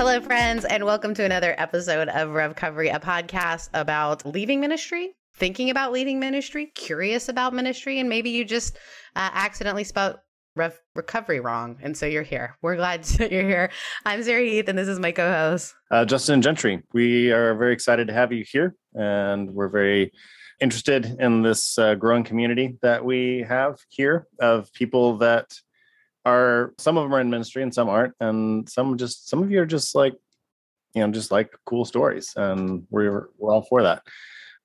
Hello, friends, and welcome to another episode of REVcovery, a podcast about leaving ministry, thinking about leading ministry, curious about ministry, and maybe you just uh, accidentally spelled rev- recovery wrong. And so you're here. We're glad that you're here. I'm Sarah Heath, and this is my co host, uh, Justin Gentry. We are very excited to have you here, and we're very interested in this uh, growing community that we have here of people that are some of them are in ministry and some aren't and some just some of you are just like you know just like cool stories and we're we're all for that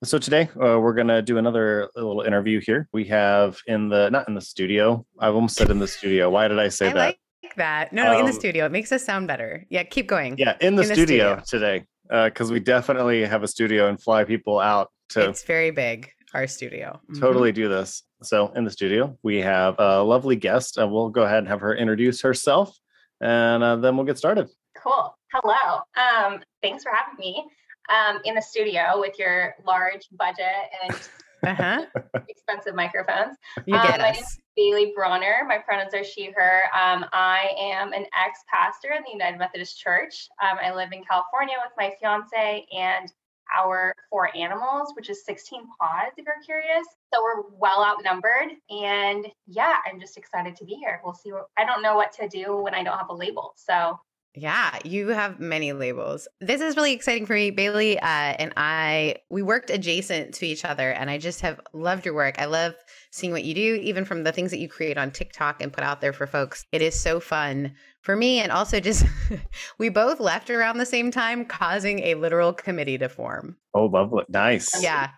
so today uh, we're gonna do another little interview here we have in the not in the studio i've almost said in the studio why did i say I that like that. No, no, in the Um, studio. It makes us sound better. Yeah, keep going. yeah in the, in the studio, studio. today because we definitely have a studio and fly people out to It's very big, our studio. Mhm. totally do this. So in the studio, we have a lovely guest. Uh, we'll go ahead and have her introduce herself, and uh, then we'll get started. Cool. Hello. Um, thanks for having me um, in the studio with your large budget and Uh-huh. expensive microphones. You Um, get my us. name's Bailey Brawner. My pronouns are she, her. Um, I am an ex pastor in the United Methodist Church. Um, I live in California with my fiance and our four animals, which is 16 pods, if you're curious. So we're well outnumbered. And yeah, I'm just excited to be here. We'll see what I don't know what to do when I don't have a label. So Yeah, you have many labels. This is really exciting for me, Bailey. Uh, and I, we worked adjacent to each other, and I just have loved your work. I love seeing what you do, even from the things that you create on TikTok and put out there for folks. It is so fun for me. And also, just we both left around the same time, causing a literal committee to form. Oh, lovely, nice. Yeah.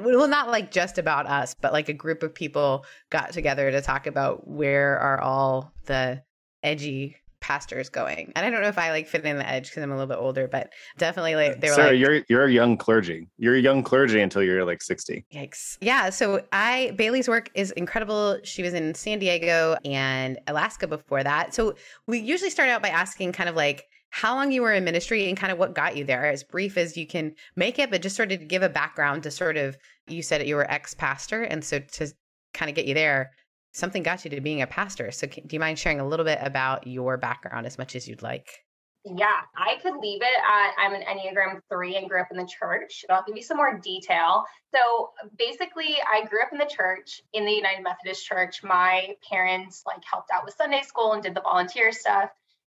Well, not like just about us, but like a group of people got together to talk about where are all the edgy pastors going. And I don't know if I like fit in the edge because I'm a little bit older, but definitely like they were Sarah, like, you're you're a young clergy. You're a young clergy until you're like sixty. Yikes. Yeah. So I Bailey's work is incredible. She was in San Diego and Alaska before that. So we usually start out by asking kind of like how long you were in ministry and kind of what got you there, as brief as you can make it, but just sort of to give a background to sort of you said you were ex-pastor. And so to kind of get you there, something got you to being a pastor. So can, do you mind sharing a little bit about your background as much as you'd like? Yeah, I could leave it at I'm an Enneagram 3 and grew up in the church. And I'll give you some more detail. So basically, I grew up in the church, in the United Methodist Church. My parents like helped out with Sunday school and did the volunteer stuff.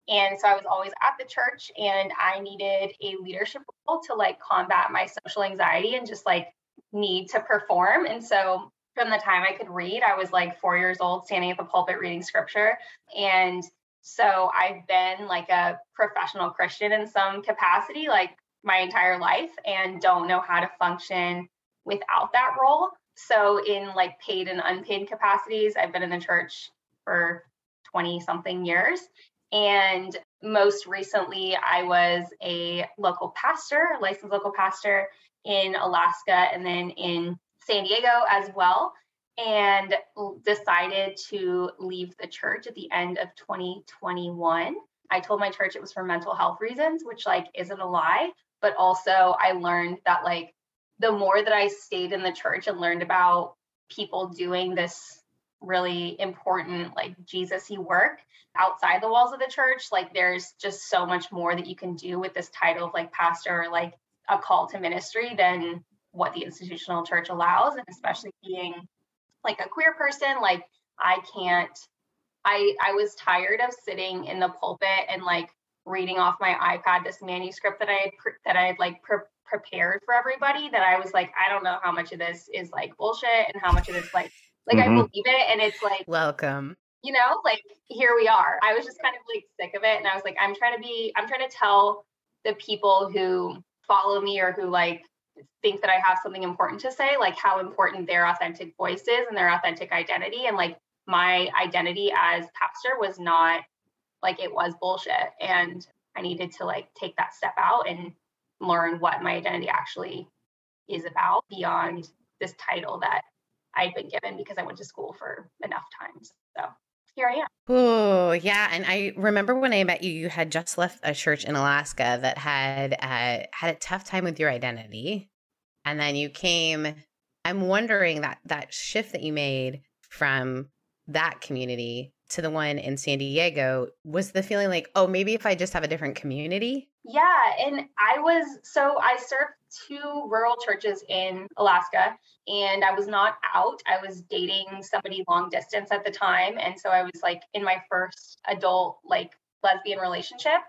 And so I was always at the church and I needed a leadership role to like combat my social anxiety and just like need to perform. And so from the time I could read, I was like four years old, standing at the pulpit reading scripture. And so I've been like a professional Christian in some capacity, like my entire life, and don't know how to function without that role. So, in like paid and unpaid capacities, I've been in the church for 20 something years. And most recently, I was a local pastor, licensed local pastor in Alaska and then in San Diego as well and decided to leave the church at the end of 2021. I told my church it was for mental health reasons, which like isn't a lie, but also I learned that like the more that I stayed in the church and learned about people doing this really important like Jesus-y work outside the walls of the church, like there's just so much more that you can do with this title of like pastor or like a call to ministry than what the institutional church allows and especially being like a queer person like i can't i i was tired of sitting in the pulpit and like reading off my ipad this manuscript that i had pre- that i had like pre- prepared for everybody that i was like i don't know how much of this is like bullshit and how much of this like like i Mhm. believe it and it's like Welcome. you know, like here we are. I was just kind of like sick of it. And I was like, I'm trying to be, I'm trying to tell the people who follow me or who like think that I have something important to say, like how important their authentic voice is and their authentic identity. And like my identity as pastor was not like it was bullshit. And I needed to like take that step out and learn what my identity actually is about beyond this title that I'd been given because I went to school for enough times. So here I am. Oh, yeah. And I remember when I met you, you had just left a church in Alaska that had uh, had a tough time with your identity. And then you came. I'm wondering that that shift that you made from that community to the one in San Diego was the feeling like, oh, maybe if I just have a different community. Yeah. And I was, so I served two rural churches in Alaska and I was not out. I was dating somebody long distance at the time. And so I was like in my first adult, like lesbian relationship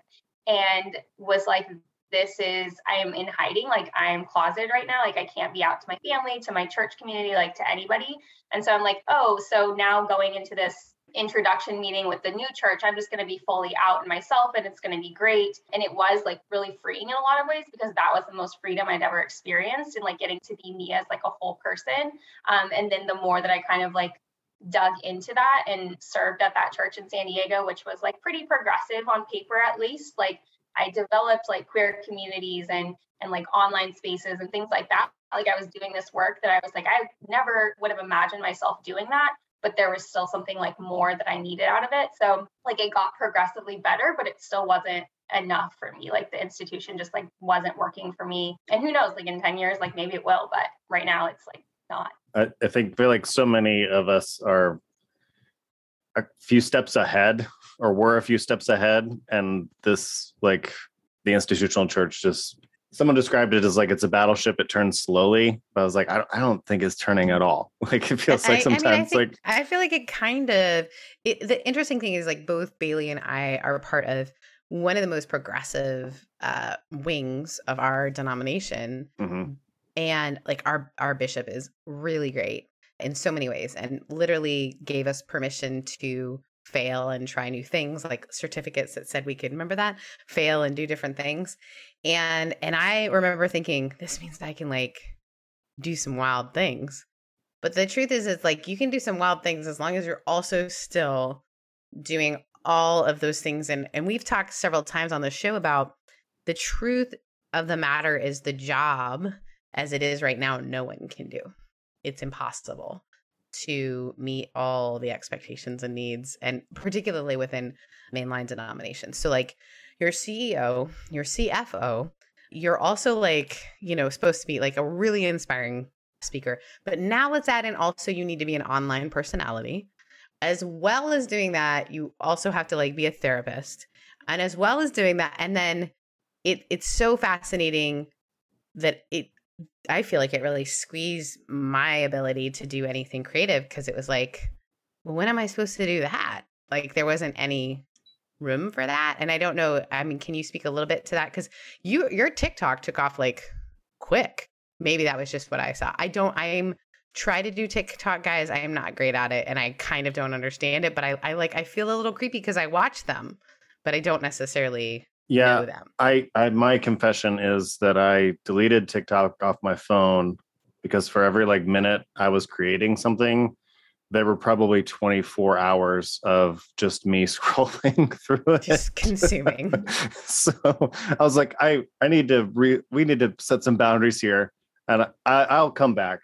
and was like, this is, I am in hiding. Like I am closeted right now. Like I can't be out to my family, to my church community, like to anybody. And so I'm like, oh, so now going into this introduction meeting with the new church, I'm just going to be fully out in myself and it's going to be great. And it was like really freeing in a lot of ways because that was the most freedom I'd ever experienced and like getting to be me as like a whole person. Um, and then the more that I kind of like dug into that and served at that church in San Diego, which was like pretty progressive on paper at least, like I developed like queer communities and and like online spaces and things like that. Like I was doing this work that I was like, I never would have imagined myself doing that but there was still something like more that I needed out of it. So like it got progressively better, but it still wasn't enough for me. Like the institution just like wasn't working for me. And who knows, like in 10 years, like maybe it will, but right now it's like not. I, I think feel like so many of us are a few steps ahead or were a few steps ahead. And this like the institutional church just someone described it as like it's a battleship it turns slowly but i was like i don't, I don't think it's turning at all like it feels like sometimes I, mean, I think, like i feel like it kind of it, the interesting thing is like both bailey and i are part of one of the most progressive uh wings of our denomination mm-hmm. and like our our bishop is really great in so many ways and literally gave us permission to fail and try new things like certificates that said we could remember that fail and do different things. And and i remember thinking this means i can like do some wild things. But the truth is it's like you can do some wild things as long as you're also still doing all of those things. And and we've talked several times on the show about the truth of the matter is the job as it is right now no one can do. It's impossible to meet all the expectations and needs, and particularly within mainline denominations. So, like your CEO, your CFO, you're also like, you know, supposed to be like a really inspiring speaker. But now let's add in also, you need to be an online personality. As well as doing that, you also have to like be a therapist. And as well as doing that, and then it it's so fascinating that it I feel like it really squeezed my ability to do anything creative because it was like, well, when am I supposed to do that? Like there wasn't any room for that. And I don't know. I mean, can you speak a little bit to that? Because you your TikTok took off like quick. Maybe that was just what I saw. I don't I'm try to do TikTok guys. I am not great at it and I kind of don't understand it, but I, I like I feel a little creepy because I watch them, but I don't necessarily yeah I, I my confession is that i deleted tiktok off my phone because for every like minute i was creating something there were probably 24 hours of just me scrolling through it. Just consuming. So i was like i i need to re, we need to set some boundaries here and I, i'll come back.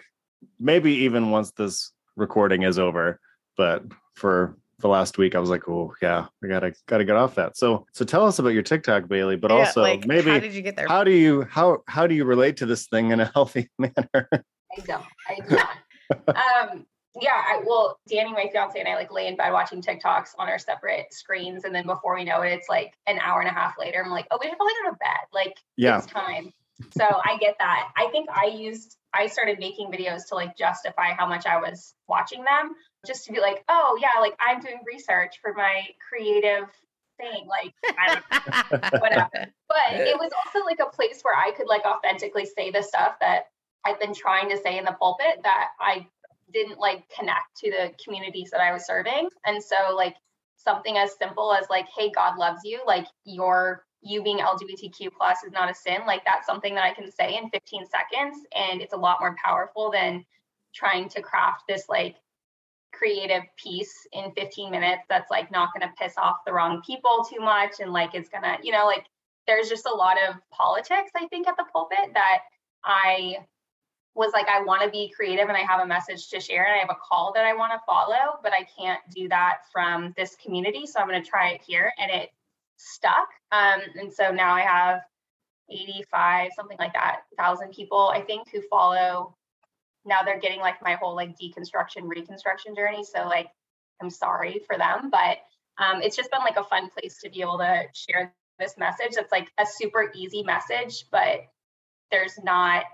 Maybe even once this recording is over but for the last week, I was like, oh yeah, I gotta gotta get off that. So so tell us about your TikTok, Bailey, but yeah, also like, maybe how did you get there? How do you how how do you relate to this thing in a healthy manner? I don't. I do not. um yeah, I well, Danny, my fiance, and I like lay in bed watching TikToks on our separate screens, and then before we know it, it's like an hour and a half later. I'm like, oh, we should probably go to bed. Like, yeah. it's time. So I get that. I think I used I started making videos to like justify how much I was watching them just to be like, oh yeah, like I'm doing research for my creative thing, like whatever. But it was also like a place where I could like authentically say the stuff that I've been trying to say in the pulpit that I didn't like connect to the communities that I was serving. And so like something as simple as like, hey, God loves you, like your you being LGBTQ plus is not a sin, like that's something that I can say in 15 seconds. And it's a lot more powerful than trying to craft this like creative piece in 15 minutes that's like not going to piss off the wrong people too much and like it's going to, you know, like there's just a lot of politics, I think, at the pulpit that I was like, I want to be creative and I have a message to share and I have a call that I want to follow, but I can't do that from this community. So I'm going to try it here. And it stuck. Um, and so now I have 85, something like that, thousand people, I think, who follow. Now they're getting like my whole like deconstruction, reconstruction journey. So like, I'm sorry for them, but um, it's just been like a fun place to be able to share this message. It's like a super easy message, but there's not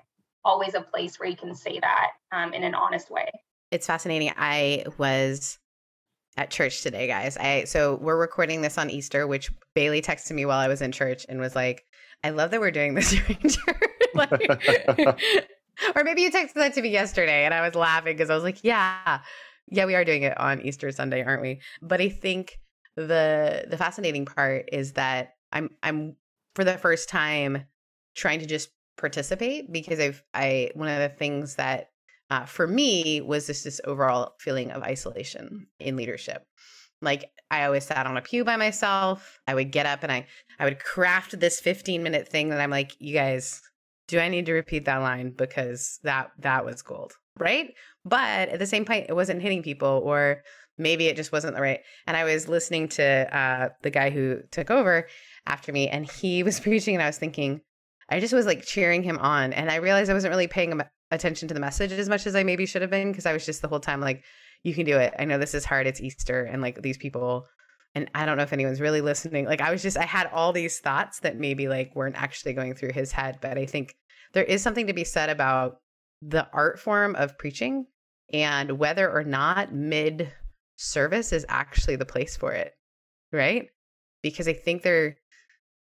always a place where you can say that um, in an honest way. It's fascinating. I was at church today, guys. I so we're recording this on Easter, which Bailey texted me while I was in church and was like, "I love that we're doing this during church." like, or maybe you texted that to me yesterday, and I was laughing because I was like, "Yeah, yeah, we are doing it on Easter Sunday, aren't we?" But I think the the fascinating part is that I'm I'm for the first time trying to just participate because I've I one of the things that uh, for me was just this overall feeling of isolation in leadership. Like I always sat on a pew by myself. I would get up and I I would craft this 15 minute thing that I'm like, you guys, do I need to repeat that line because that that was gold, right? But at the same point, it wasn't hitting people, or maybe it just wasn't the right. And I was listening to uh, the guy who took over after me, and he was preaching, and I was thinking, I just was like cheering him on. And I realized I wasn't really paying attention to the message as much as I maybe should have been because I was just the whole time like, you can do it. I know this is hard. It's Easter. And like these people, and I don't know if anyone's really listening. Like I was just, I had all these thoughts that maybe like weren't actually going through his head. But I think there is something to be said about the art form of preaching and whether or not mid service is actually the place for it. Right. Because I think there,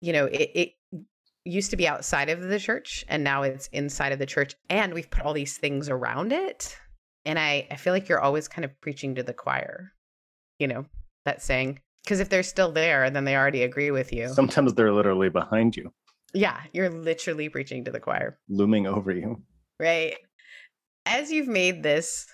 you know, it, it used to be outside of the church and now it's inside of the church and we've put all these things around it and i i feel like you're always kind of preaching to the choir you know that saying because if they're still there then they already agree with you. Sometimes they're literally behind you. Yeah you're literally preaching to the choir. Looming over you. Right. As you've made this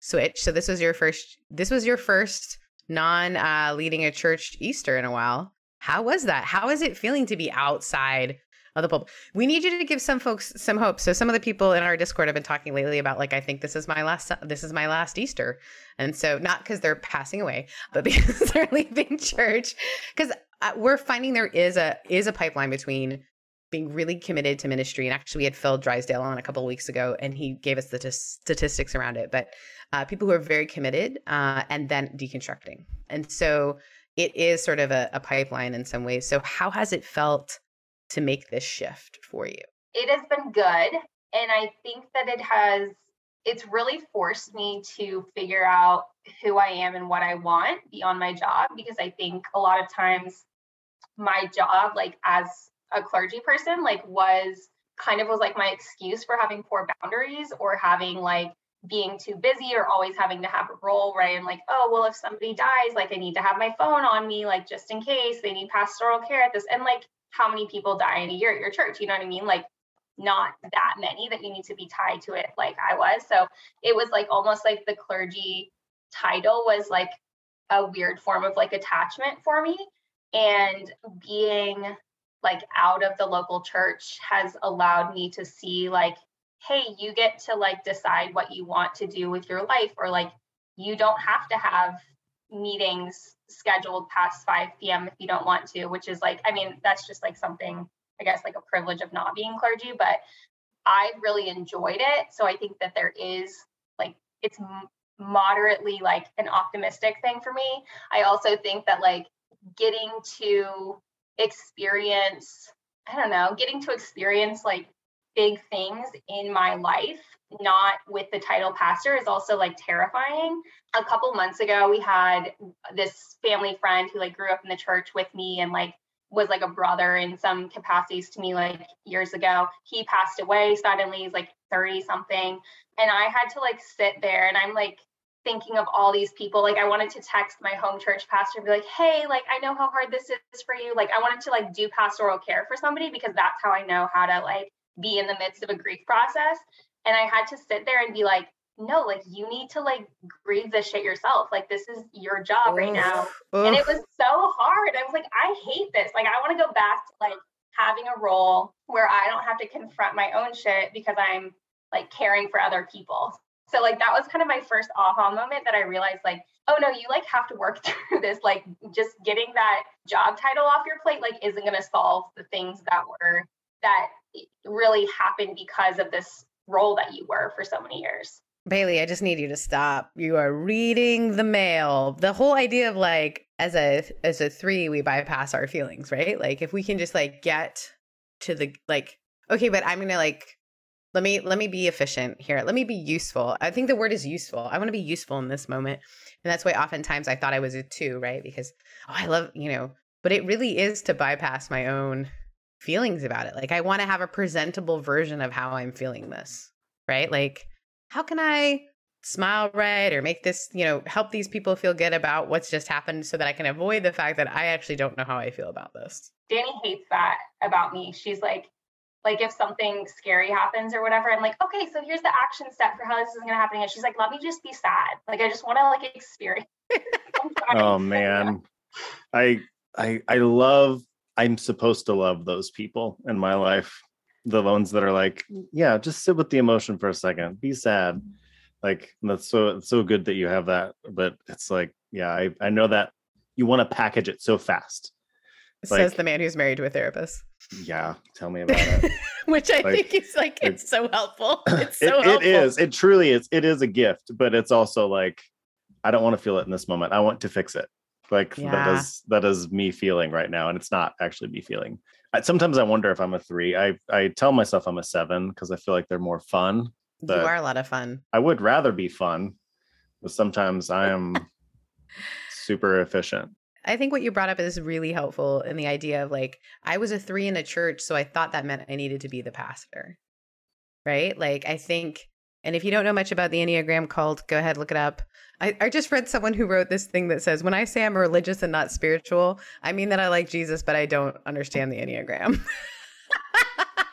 switch so this was your first this was your first non uh leading a church easter in a while. How was that? How is it feeling to be outside of the pulpit? We need you to give some folks some hope. So some of the people in our Discord have been talking lately about like I think this is my last this is my last Easter, and so not because they're passing away, but because they're leaving church. Because uh, we're finding there is a is a pipeline between being really committed to ministry. And actually, we had Phil Drysdale on a couple of weeks ago, and he gave us the t- statistics around it. But uh, people who are very committed uh, and then deconstructing. And so it is sort of a, a pipeline in some ways. So, how has it felt to make this shift for you? It has been good. And I think that it has, it's really forced me to figure out who I am and what I want beyond my job because I think a lot of times my job, like as a clergy person, like was kind of was like my excuse for having poor boundaries or having like being too busy or always having to have a role where I'm like, oh, well, if somebody dies, like I need to have my phone on me, like just in case they need pastoral care at this. And like, how many people die in a year at your church? You know what I mean? Like, not that many that you need to be tied to it like I was. So it was like almost like the clergy title was like a weird form of like attachment for me. And being like out of the local church has allowed me to see like hey, you get to like decide what you want to do with your life, or like you don't have to have meetings scheduled past 5 p.m. if you don't want to, which is like, I mean, that's just like something, I guess, like a privilege of not being clergy, but I really enjoyed it. So I think that there is like, it's moderately like an optimistic thing for me. I also think that like getting to experience, I don't know, getting to experience like big things in my life not with the title pastor is also like terrifying. A couple months ago, we had this family friend who like grew up in the church with me and like was like a brother in some capacities to me like years ago. He passed away suddenly, he's like 30 something. And I had to like sit there and I'm like thinking of all these people. Like I wanted to text my home church pastor and be like, hey, like I know how hard this is for you. Like I wanted to like do pastoral care for somebody because that's how I know how to like be in the midst of a grief process. And I had to sit there and be like, no, like you need to like grieve this shit yourself. Like this is your job right now. Oof. And it was so hard. I was like, I hate this. Like I want to go back to like having a role where I don't have to confront my own shit because I'm like caring for other people. So like that was kind of my first aha moment that I realized like, oh no, you like have to work through this. Like just getting that job title off your plate like isn't gonna solve the things that were that really happened because of this role that you were for so many years. Bailey, I just need you to stop. You are reading the mail. The whole idea of like as a as a 3 we bypass our feelings, right? Like if we can just like get to the like okay, but I'm going to like let me let me be efficient here. Let me be useful. I think the word is useful. I want to be useful in this moment. And that's why oftentimes I thought I was a 2, right? Because oh, I love, you know, but it really is to bypass my own feelings about it. Like I want to have a presentable version of how I'm feeling this, right? Like how can I smile right or make this, you know, help these people feel good about what's just happened so that I can avoid the fact that I actually don't know how I feel about this. Danny hates that about me. She's like, like if something scary happens or whatever, I'm like, okay, so here's the action step for how this is gonna happen. And she's like, let me just be sad. Like I just want to like experience. oh man. I I I love I'm supposed to love those people in my life the ones that are like, yeah, just sit with the emotion for a second, be sad. Like that's so it's so good that you have that, but it's like, yeah, I I know that you want to package it so fast. Like, Says the man who's married to a therapist. Yeah, tell me about it. Which I like, think is like it's, it's so helpful. It's so it, helpful. It is. It truly is. It is a gift, but it's also like I don't want to feel it in this moment. I want to fix it. Like yeah. that is that is me feeling right now, and it's not actually me feeling. I, sometimes I wonder if I'm a three. I I tell myself I'm a seven because I feel like they're more fun. You are a lot of fun. I would rather be fun, but sometimes I am super efficient. I think what you brought up is really helpful in the idea of like I was a three in a church, so I thought that meant I needed to be the pastor. Right? Like I think and if you don't know much about the Enneagram cult, go ahead, look it up. I, I just read someone who wrote this thing that says, When I say I'm religious and not spiritual, I mean that I like Jesus, but I don't understand the Enneagram. and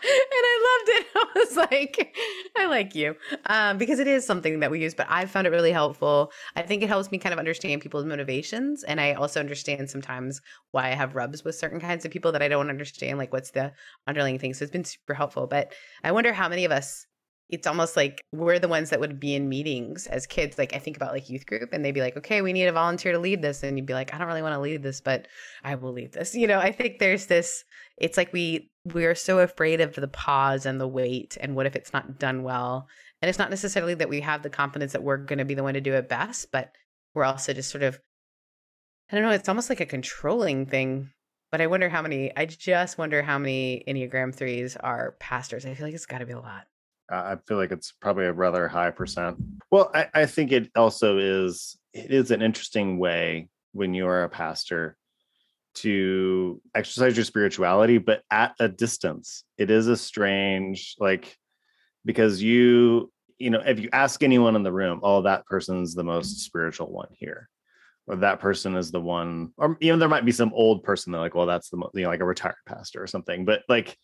I loved it. I was like, I like you. Um, because it is something that we use, but I found it really helpful. I think it helps me kind of understand people's motivations. And I also understand sometimes why I have rubs with certain kinds of people that I don't understand, like what's the underlying thing. So it's been super helpful. But I wonder how many of us it's almost like we're the ones that would be in meetings as kids. Like I think about like youth group and they'd be like, okay, we need a volunteer to lead this. And you'd be like, I don't really want to lead this, but I will lead this. You know, I think there's this, it's like we, we are so afraid of the pause and the wait. And what if it's not done well? And it's not necessarily that we have the confidence that we're going to be the one to do it best, but we're also just sort of, I don't know, it's almost like a controlling thing. But I wonder how many, I just wonder how many Enneagram threes are pastors. I feel like it's got to be a lot. I feel like it's probably a rather high percent. Well, I, I think it also is it is an interesting way when you are a pastor to exercise your spirituality, but at a distance. It is a strange, like, because you, you know, if you ask anyone in the room, oh, that person's the most spiritual one here, or that person is the one, or even there might be some old person that, like, well, that's the, you know, like a retired pastor or something, but like,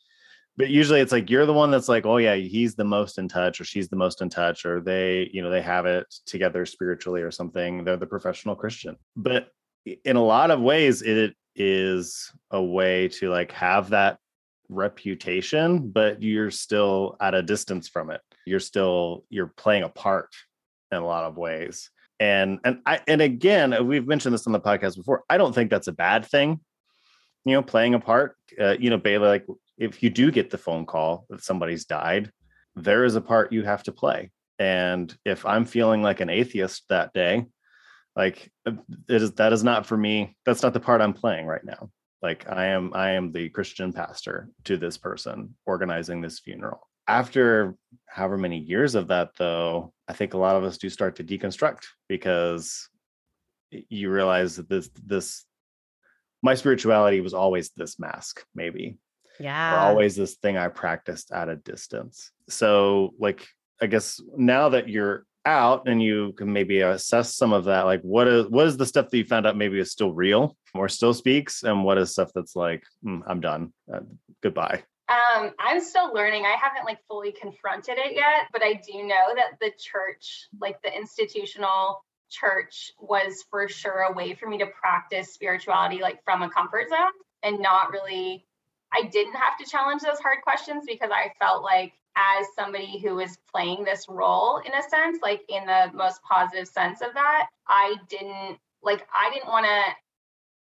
but usually it's like you're the one that's like oh yeah he's the most in touch or she's the most in touch or they you know they have it together spiritually or something they're the professional christian. But in a lot of ways it is a way to like have that reputation but you're still at a distance from it. You're still you're playing a part in a lot of ways. And and i and again we've mentioned this on the podcast before i don't think that's a bad thing you know playing a part uh, you know bailey like if you do get the phone call that somebody's died, there is a part you have to play. And if I'm feeling like an atheist that day, like it is that is not for me. That's not the part I'm playing right now. Like I am I am the Christian pastor to this person organizing this funeral. After however many years of that though, I think a lot of us do start to deconstruct because you realize that this this my spirituality was always this mask maybe yeah. Always this thing I practiced at a distance. So, like, I guess now that you're out and you can maybe assess some of that like what is what is the stuff that you found out maybe is still real or still speaks and what is stuff that's like mm, i'm done uh, goodbye um, I'm still learning. I haven't like fully confronted it yet, but I do know that the church, like the institutional church, was for sure a way for me to practice spirituality like from a comfort zone and not really. I didn't have to challenge those hard questions because I felt like as somebody who is playing this role in a sense, like in the most positive sense of that, I didn't like I didn't want to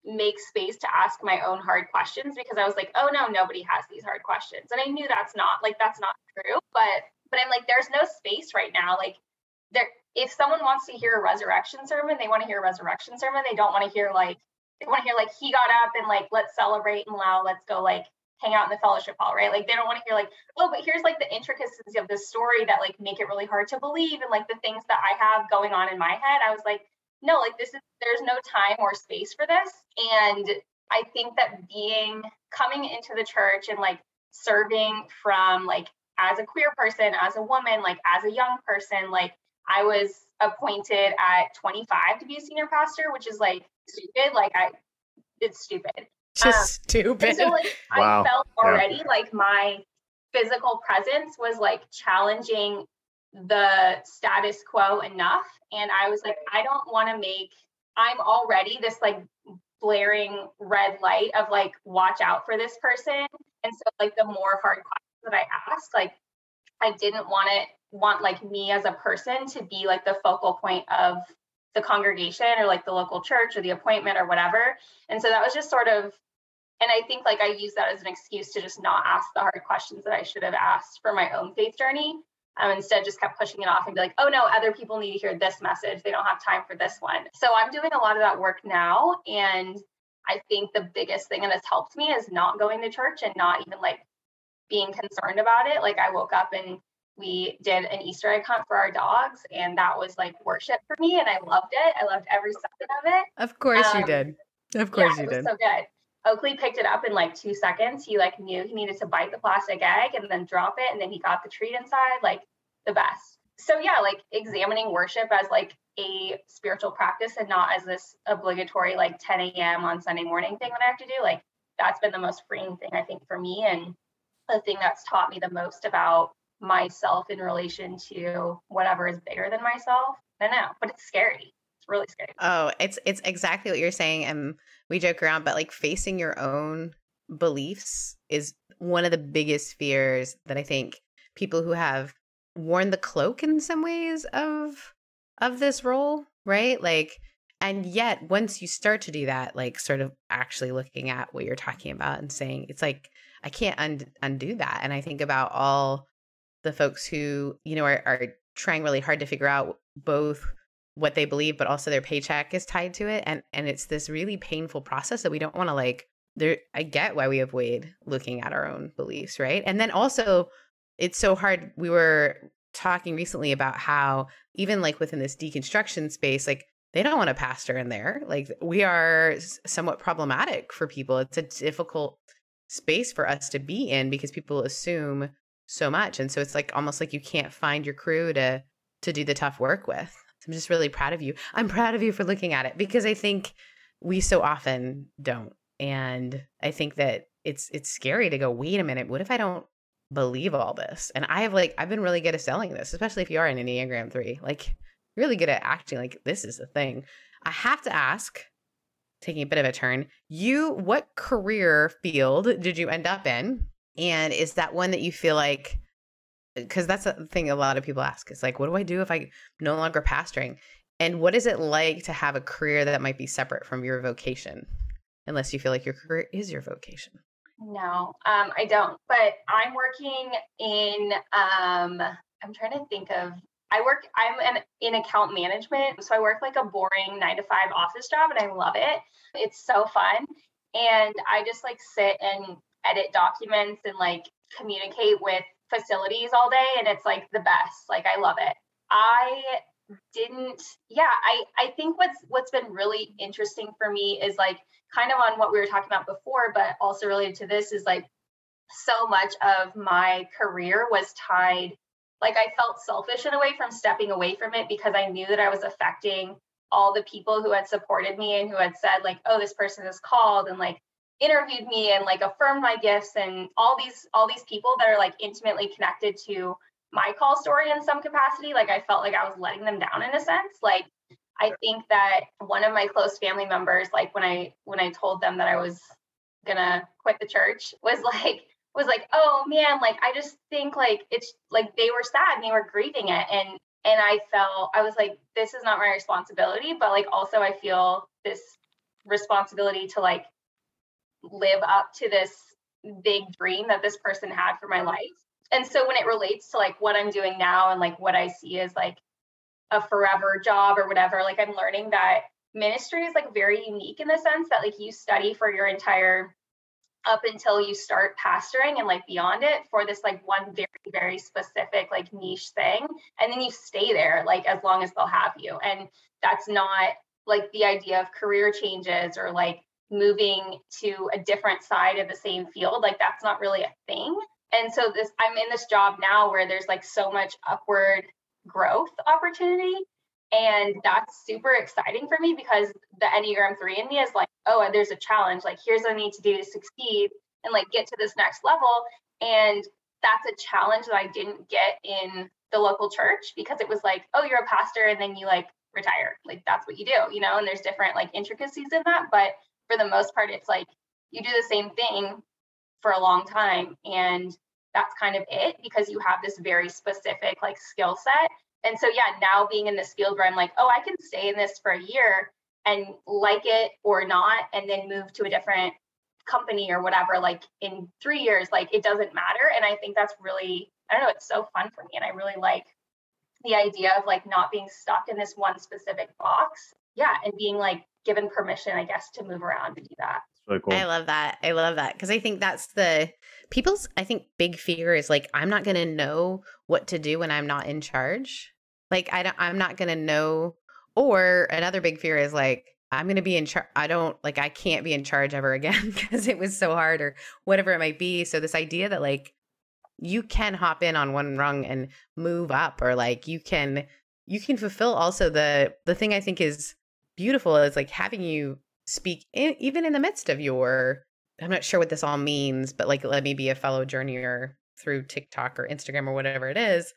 make space to ask my own hard questions because I was like, oh no, nobody has these hard questions. And I knew that's not like that's not true. But but I'm like, there's no space right now. Like there if someone wants to hear a resurrection sermon, they want to hear a resurrection sermon. They don't want to hear like they want to hear like he got up and like let's celebrate and wow, let's go like hang out in the fellowship hall, right? Like they don't want to hear like, oh, but here's like the intricacies of this story that like make it really hard to believe and like the things that I have going on in my head. I was like, no, like this is there's no time or space for this. And I think that being coming into the church and like serving from like as a queer person, as a woman, like as a young person, like I was appointed at 25 to be a senior pastor, which is like stupid. Like I it's stupid. Just um, stupid. So like wow. I felt already yeah. like my physical presence was like challenging the status quo enough. And I was like, I don't want to make, I'm already this like blaring red light of like, watch out for this person. And so, like, the more hard questions that I asked, like, I didn't want it, want like me as a person to be like the focal point of the congregation or like the local church or the appointment or whatever. And so that was just sort of, and I think like I use that as an excuse to just not ask the hard questions that I should have asked for my own faith journey um, instead just kept pushing it off and be like, oh no, other people need to hear this message. They don't have time for this one. So I'm doing a lot of that work now. And I think the biggest thing that has helped me is not going to church and not even like being concerned about it. Like I woke up and we did an Easter egg hunt for our dogs, and that was like worship for me, and I loved it. I loved every second of it. Of course um, you did. Of course yeah, you did. So good. Oakley picked it up in like two seconds. He like knew he needed to bite the plastic egg and then drop it, and then he got the treat inside. Like the best. So yeah, like examining worship as like a spiritual practice and not as this obligatory like 10 a.m. on Sunday morning thing that I have to do. Like that's been the most freeing thing I think for me and the thing that's taught me the most about myself in relation to whatever is bigger than myself. I don't know, but it's scary. It's really scary. Oh, it's it's exactly what you're saying. And we joke around, but like facing your own beliefs is one of the biggest fears that I think people who have worn the cloak in some ways of of this role, right? Like and yet once you start to do that, like sort of actually looking at what you're talking about and saying it's like I can't un- undo that. And I think about all the folks who, you know, are, are trying really hard to figure out both what they believe but also their paycheck is tied to it and and it's this really painful process that we don't want to like there I get why we avoid looking at our own beliefs, right? And then also it's so hard. We were talking recently about how even like within this deconstruction space, like they don't want a pastor in there. Like we are somewhat problematic for people. It's a difficult space for us to be in because people assume so much. And so it's like almost like you can't find your crew to to do the tough work with. So I'm just really proud of you. I'm proud of you for looking at it because I think we so often don't. And I think that it's it's scary to go, wait a minute, what if I don't believe all this. And I have like I've been really good at selling this, especially if you are an Enneagram 3. Like really good at acting like this is the thing. I have to ask, taking a bit of a turn, you what career field did you end up in? And is that one that you feel like because that's the thing a lot of people ask is like, what do I do if I no longer pastoring? And what is it like to have a career that might be separate from your vocation? Unless you feel like your career is your vocation. No, um, I don't. But I'm working in. Um, I'm trying to think of. I work. I'm an, in account management, so I work like a boring nine to five office job, and I love it. It's so fun, and I just like sit and edit documents and like communicate with facilities all day, and it's like the best. Like I love it. I didn't yeah i i think what's what's been really interesting for me is like kind of on what we were talking about before but also related to this is like so much of my career was tied like I felt selfish in a way from stepping away from it because I knew that I was affecting all the people who had supported me and who had said like, oh, this person is called and like interviewed me and like affirmed my gifts and all these all these people that are like intimately connected to my call story in some capacity. Like I felt like I was letting them down in a sense. Like I think that one of my close family members, like when I when I told them that I was gonna quit the church, was like was like, oh man, like I just think like it's like they were sad and they were grieving it. And and I felt I was like, this is not my responsibility, but like also I feel this responsibility to like live up to this big dream that this person had for my life. And so when it relates to like what I'm doing now and like what I see as like a forever job or whatever, like I'm learning that ministry is like very unique in the sense that like you study for your entire up until you start pastoring and like beyond it for this like one very very specific like niche thing and then you stay there like as long as they'll have you and that's not like the idea of career changes or like moving to a different side of the same field like that's not really a thing and so this i'm in this job now where there's like so much upward growth opportunity and that's super exciting for me because the Enneagram 3 in me is like, oh, there's a challenge. Like, here's what I need to do to succeed and like get to this next level. And that's a challenge that I didn't get in the local church because it was like, oh, you're a pastor and then you like retire. Like, that's what you do, you know? And there's different like intricacies in that. But for the most part, it's like you do the same thing for a long time. And that's kind of it because you have this very specific like skill set and so yeah now being in this field where i'm like oh i can stay in this for a year and like it or not and then move to a different company or whatever like in three years like it doesn't matter and i think that's really i don't know it's so fun for me and i really like the idea of like not being stuck in this one specific box yeah and being like given permission i guess to move around to do that Really cool. I love that. I love that because I think that's the people's. I think big fear is like I'm not going to know what to do when I'm not in charge. Like I don't, I'm not going to know. Or another big fear is like, I'm going to be in charge. I don't like, I can't be in charge ever again because it was so hard or whatever it might be. So this idea that like you can hop in on one rung and move up or like you can, you can fulfill also the, the thing I think is beautiful is like having you speak in, even in the midst of your, I'm not sure what this all means, but like let me be a fellow journeyer through TikTok or Instagram or whatever it is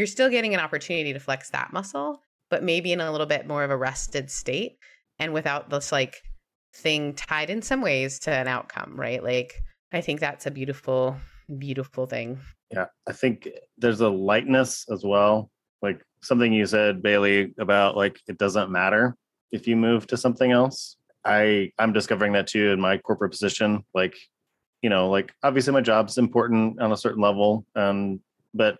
you're still getting an opportunity to flex that muscle, but maybe in a little bit more of a rested state and without this like thing tied in some ways to an outcome, right? Like I think that's a beautiful, beautiful thing. Yeah. I think there's a lightness as well. Like something you said, Bailey, about like it doesn't matter if you move to something else. I I'm discovering that too in my corporate position. Like, you know, like obviously my job's important on a certain level. Um, but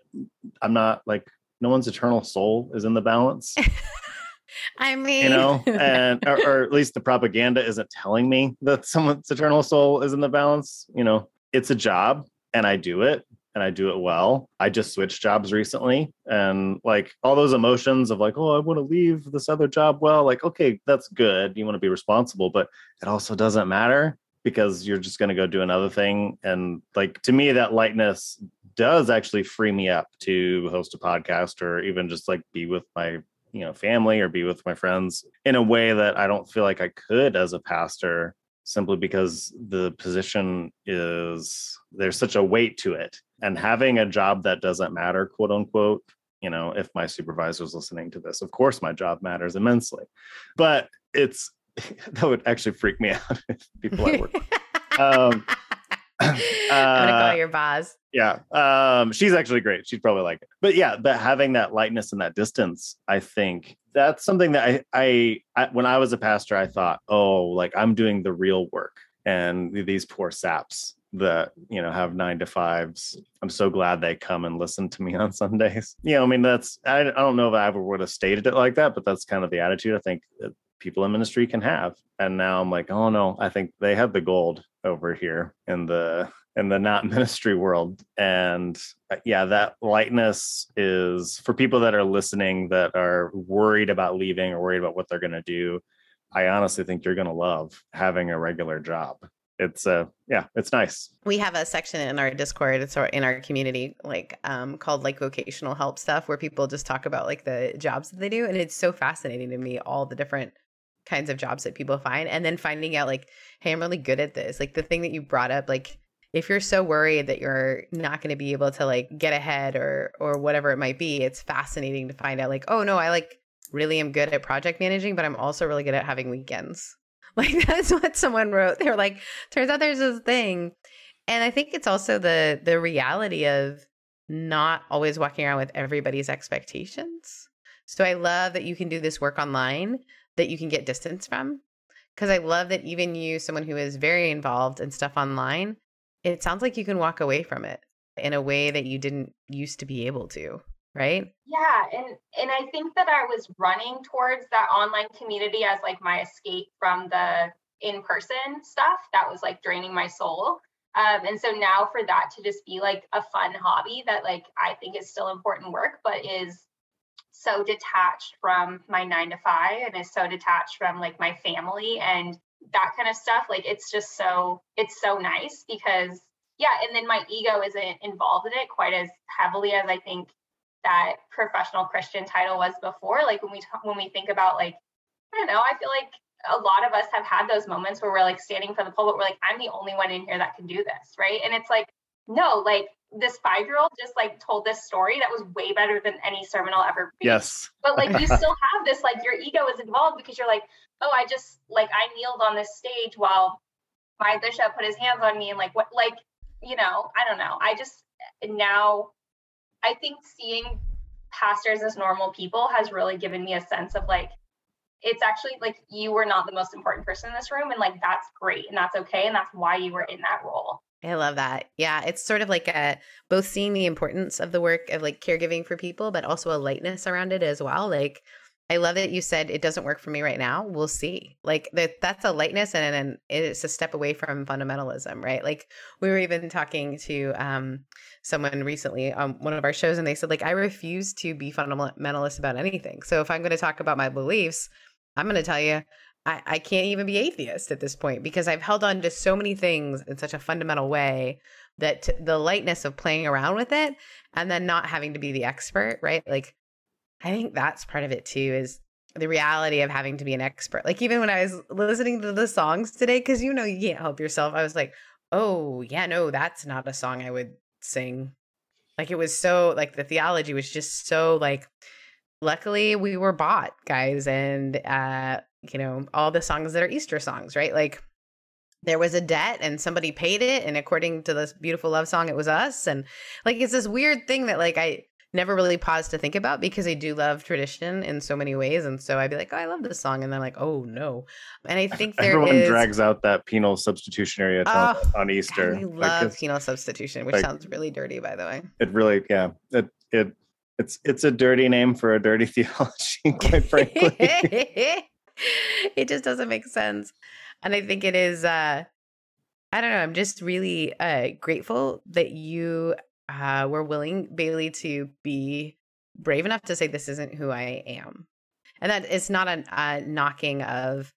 I'm not like no one's eternal soul is in the balance. I mean, you know, and or, or, at least the propaganda isn't telling me that someone's eternal soul is in the balance. You know, it's a job and I do it and I do it well. I just switched jobs recently and like all those emotions of like, oh, I want to leave this other job. Well, like, okay, that's good. You want to be responsible, but it also doesn't matter because you're just going to go do another thing. And like to me, that lightness does actually free me up to host a podcast or even just like be with my you know family or be with my friends in a way that I don't feel like I could as a pastor simply because the position is there's such a weight to it and having a job that doesn't matter quote unquote you know if my supervisor is listening to this of course my job matters immensely but it's that would actually freak me out if people i work with um, I'm gonna call uh, your boss. Yeah. Um, she's actually great. She'd probably like it. But yeah, but having that lightness and that distance, I think that's something that I, I, I when I was a pastor, I thought, oh, like I'm doing the real work. And these poor saps that you know have nine to fives. I'm so glad they come and listen to me on sundays. You know i mean that's i, I don't know if i ever would have stated it like that but that's kind of the attitude i think people in ministry can have. And now i'm like oh no i think they have the gold over here in the in the not ministry world. And uh, yeah that lightness is for people that are listening that are worried about leaving or worried about what they're going to do i honestly think you're going to love having a regular job it's uh yeah it's nice. We have a section in our discord it's in our community like um called like vocational help stuff where people just talk about like the jobs that they do and it's so fascinating to me all the different kinds of jobs that people find and then finding out like hey i'm really good at this. Like the thing that you brought up like if you're so worried that you're not going to be able to like get ahead or or whatever it might be it's fascinating to find out like oh no i like really am good at project managing but i'm also really good at having weekends like that's what someone wrote. They're like turns out there's this thing. And i think it's also the the reality of not always walking around with everybody's expectations. So i love that you can do this work online that you can get distance from because i love that even you someone who is very involved in stuff online it sounds like you can walk away from it in a way that you didn't used to be able to right? Yeah and and i think that i was running towards that online community as like my escape from the in-person stuff that was like draining my soul. Um, and so now for that to just be like a fun hobby that like i think is still important work but is so detached from my nine to five and is so detached from like my family and that kind of stuff like it's just so it's so nice because yeah and then my ego isn't involved in it quite as heavily as i think that professional christian title was before like when we t- when we think about like i don't know i feel like a lot of us have had those moments where we're like standing for the pulpit we're like i'm the only one in here that can do this right and it's like no like this five year old just like told this story that was way better than any sermon I'll ever preach. Yes. But like you still have this, like your ego is involved because you're like, oh, I just like I kneeled on this stage while my bishop put his hands on me and like what like, you know, I don't know. I just now I think seeing pastors as normal people has really given me a sense of like it's actually like you were not the most important person in this room and like that's great and that's okay and that's why you were in that role I love that. Yeah, it's sort of like a both seeing the importance of the work of like caregiving for people, but also a lightness around it as well. Like I love that you said it doesn't work for me right now. We'll see. Like that that's a lightness and, and it's a step away from fundamentalism, right? Like we were even talking to um someone recently on one of our shows and they said like I refuse to be fundamentalist about anything. So if I'm going to talk about my beliefs, I'm going to tell you I, I can't even be atheist at this point because I've held on to so many things in such a fundamental way that the lightness of playing around with it and then not having to be the expert, right? Like, I think that's part of it too is the reality of having to be an expert. Like, even when I was listening to the songs today, because you know, you can't help yourself, I was like, oh, yeah, no, that's not a song I would sing. Like, it was so, like, the theology was just so, like, luckily we were bought, guys. And, uh, you know, all the songs that are Easter songs, right? Like there was a debt and somebody paid it. And according to this beautiful love song, it was us. And like it's this weird thing that like I never really paused to think about because I do love tradition in so many ways. And so I'd be like, oh, I love this song. And then like, oh no. And I think there Everyone is... drags out that penal substitutionary atonement oh, on Easter. I love like penal substitution, which like, sounds really dirty, by the way. It really, yeah. It it it's it's a dirty name for a dirty theology, quite frankly. it just doesn't make sense. And I think it is uh I don't know, I'm just really uh grateful that you uh were willing Bailey to be brave enough to say this isn't who I am. And that it's not a, a knocking of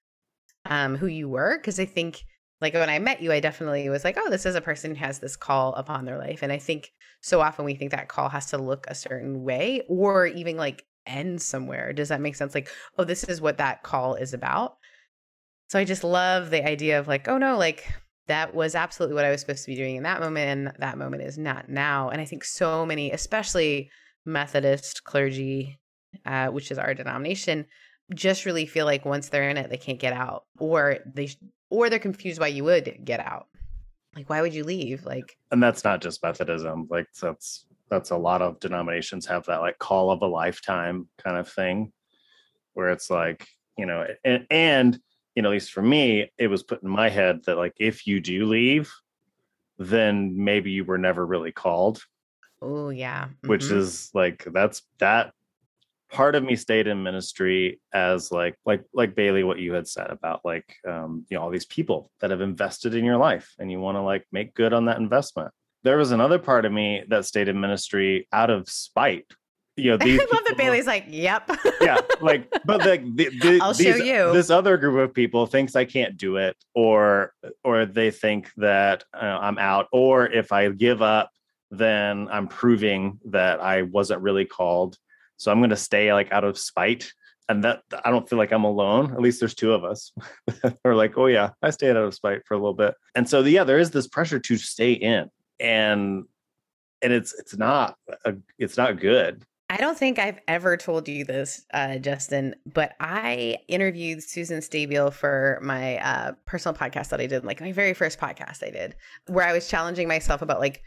um who you were because I think like when I met you, I definitely was like, oh, this is a person who has this call upon their life. And I think so often we think that call has to look a certain way or even like end somewhere. Does that make sense? Like, oh, this is what that call is about. So I just love the idea of like, oh no, like that was absolutely what I was supposed to be doing in that moment, and that moment is not now. And I think so many, especially Methodist clergy, uh, which is our denomination, just really feel like once they're in it, they can't get out, or they or they're confused why you would get out. Like, why would you leave? Like, and that's not just Methodism. Like, that's that's a lot of denominations have that like call of a lifetime kind of thing where it's like you know and, and you know at least for me it was put in my head that like if you do leave then maybe you were never really called. Oh yeah. Mm-hmm. which is like that's that part of me stayed in ministry as like like like bailey what you had said about like um you know all these people that have invested in your life and you want to like make good on that investment. There was another part of me that stayed in ministry out of spite you know these I love that Bailey's like, "Yep." yeah, like, but like the, the, I'll these, show you. This other group of people thinks I can't do it, or or they think that uh, I'm out, or if I give up, then I'm proving that I wasn't really called. So I'm going to stay like out of spite, and that I don't feel like I'm alone. At least there's two of us. We're like, oh yeah, I stayed out of spite for a little bit, and so yeah, there is this pressure to stay in, and and it's it's not a, it's not good I don't think I've ever told you this, uh, Justin, but I interviewed Susan Stabile for my uh, personal podcast that I did, like my very first podcast I did, where I was challenging myself about like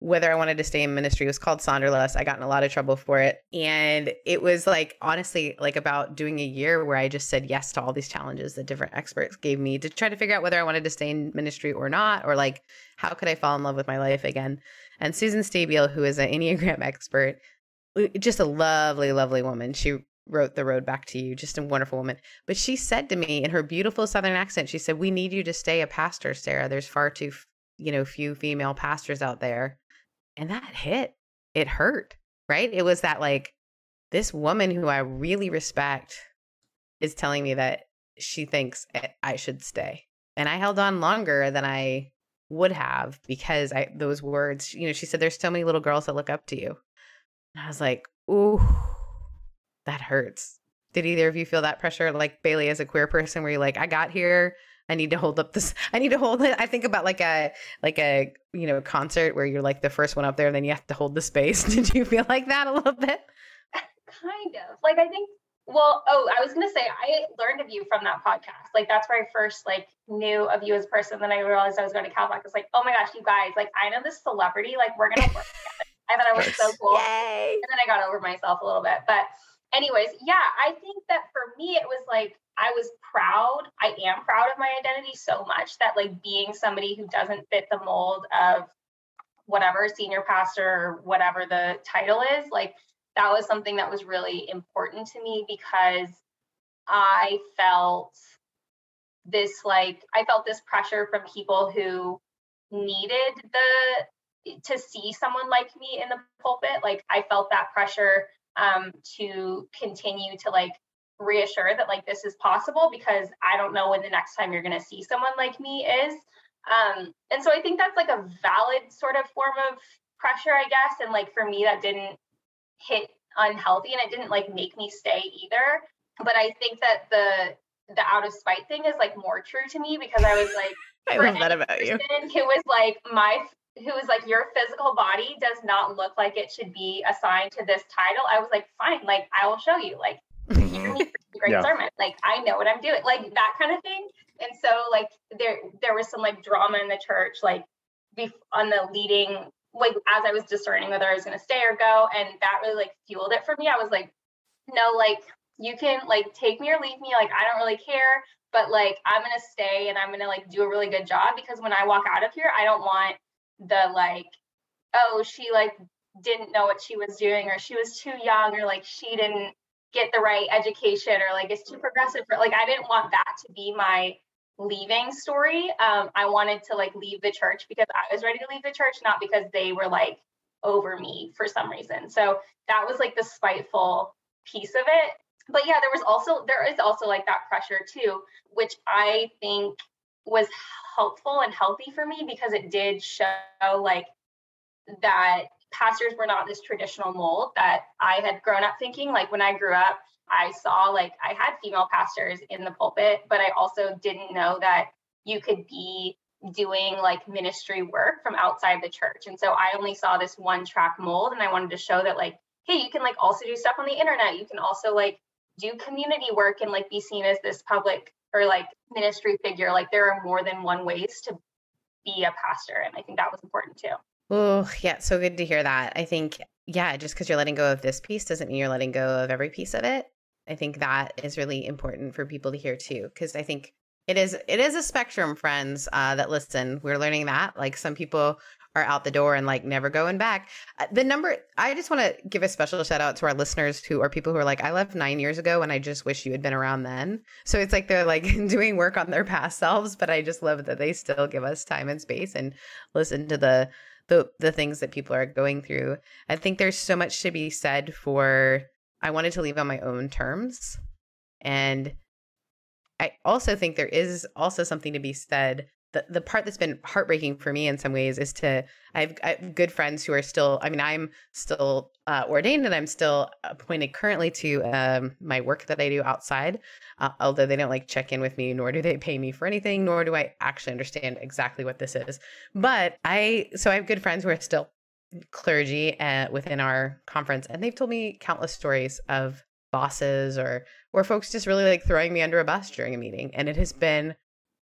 whether I wanted to stay in ministry. It was called Sonderless. I got in a lot of trouble for it. And it was like, honestly, like about doing a year where I just said yes to all these challenges that different experts gave me to try to figure out whether I wanted to stay in ministry or not, or like, how could I fall in love with my life again? And Susan Stabile, who is an Enneagram expert, just a lovely, lovely woman. She wrote The Road Back to You, just a wonderful woman. But she said to me in her beautiful Southern accent, she said, We need you to stay a pastor, Sarah. There's far too, you know, few female pastors out there. And that hit. It hurt, right? It was that like, this woman who I really respect is telling me that she thinks I should stay. And I held on longer than I would have because I those words, you know, she said there's so many little girls that look up to you. And I was like, ooh, that hurts. Did either of you feel that pressure, like Bailey, as a queer person, where you're like, I got here, I need to hold up this, I need to hold it. I think about like a like a you know concert where you're like the first one up there, and then you have to hold the space. Did you feel like that a little bit? Uh, kind of. Like I think. Well, oh, I was gonna say I learned of you from that podcast. Like that's where I first like knew of you as a person. Then I realized I was going to Cal-Pac. I was like, oh my gosh, you guys! Like I know this celebrity. Like we're gonna work. I thought I was nice. so cool. Yay. And then I got over myself a little bit. But anyways, yeah, I think that for me it was like I was proud. I am proud of my identity so much that like being somebody who doesn't fit the mold of whatever senior pastor or whatever the title is, like that was something that was really important to me because I felt this like I felt this pressure from people who needed the to see someone like me in the pulpit like i felt that pressure um, to continue to like reassure that like this is possible because i don't know when the next time you're going to see someone like me is. Um, and so i think that's like a valid sort of form of pressure i guess. And like for me that didn't hit unhealthy and it didn't like make me stay either. But i think that the the out of spite thing is like more true to me because i was like I love that about you. Who was like my who was like, Your physical body does not look like it should be assigned to this title. I was like, Fine, like, I will show you. Like, great yeah. sermon. Like, I know what I'm doing. Like, that kind of thing. And so, like, there there was some like drama in the church, like, be- on the leading, like, as I was discerning whether I was going to stay or go. And that really like fueled it for me. I was like, No, like, you can like take me or leave me. Like, I don't really care but like I'm gonna stay and I'm gonna like do a really good job because when I walk out of here, I don't want the like, oh, she like didn't know what she was doing or she was too young or like she didn't get the right education or like it's too progressive for like I didn't want that to be my leaving story. Um, I wanted to like leave the church because I was ready to leave the church, not because they were like over me for some reason. So that was like the spiteful piece of it. But yeah, there was also there is also like that pressure too, which I think was helpful and healthy for me because it did show like that pastors were not this traditional mold that I had grown up thinking. Like when I grew up, I saw like I had female pastors in the pulpit, but I also didn't know that you could be doing like ministry work from outside the church. And so I only saw this one track mold and I wanted to show that like, hey, you can like also do stuff on the internet. You can also like do community work and like be seen as this public or like ministry figure like there are more than one ways to be a pastor and i think that was important too. Oh yeah so good to hear that. I think yeah just because you're letting go of this piece doesn't mean you're letting go of every piece of it. I think that is really important for people to hear too because i think it is it is a spectrum friends uh, that listen. We're learning that like some people are out the door and like never going back. Uh, the number, I just want to give a special shout out to our listeners who are people who are like, I left nine years ago and I just wish you had been around then. So it's like they're like doing work on their past selves, but I just love that they still give us time and space and listen to the the the things that people are going through. I think there's so much to be said for I wanted to leave on my own terms. And I also think there is also something to be said the, the part that's been heartbreaking for me in some ways is to I have, I have good friends who are still I mean I'm still uh, ordained and I'm still appointed currently to um, my work that I do outside uh, although they don't like check in with me nor do they pay me for anything nor do I actually understand exactly what this is. But I so I have good friends who are still clergy uh, within our conference and they've told me countless stories of bosses or or folks just really like throwing me under a bus during a meeting and it has been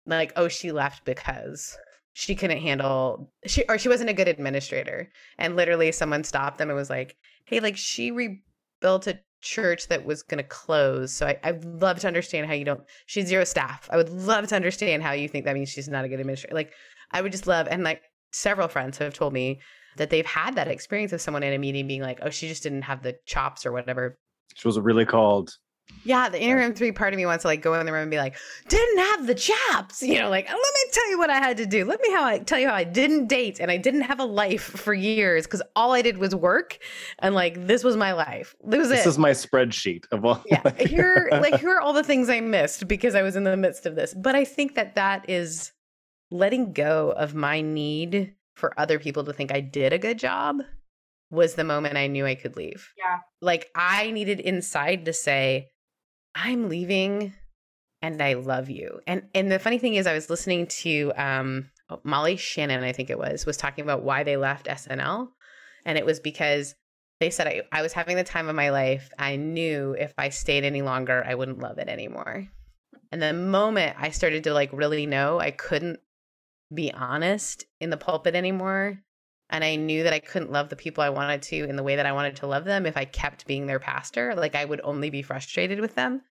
like oh she left because she couldn't handle she or she wasn't a good administrator. And literally someone stopped them and was like hey like she rebuilt a church that was going to close. So I, i'd love to understand how you don't she's zero staff. I would love to understand how you think that means she's not a good administrator like i would just love and like several friends have told me that they've had that experience of someone in a meeting being like oh she just didn't have the chops or whatever. She was really called yeah, the Enneagram three part of me wants to like go in the room and be like, didn't have the chops, you know, like let me tell you what I had to do. Let me how I tell you how I didn't date and I didn't have a life for years because all I did was work and like this was my life. This was this it. is my spreadsheet of all. Yeah, here like here are all the things I missed because I was in the midst of this. But I think that that is letting go of my need for other people to think I did a good job was the moment I knew I could leave. Yeah. Like I needed inside to say I'm leaving and I love you. And and the funny thing is I was listening to um oh, Molly Shannon, I think it was, was talking about why they left SNL. And it was because they said I, I was having the time of my life. I knew if I stayed any longer, I wouldn't love it anymore. And the moment I started to like really know I couldn't be honest in the pulpit anymore, and I knew that I couldn't love the people I wanted to in the way that I wanted to love them if I kept being their pastor. Like I would only be frustrated with them.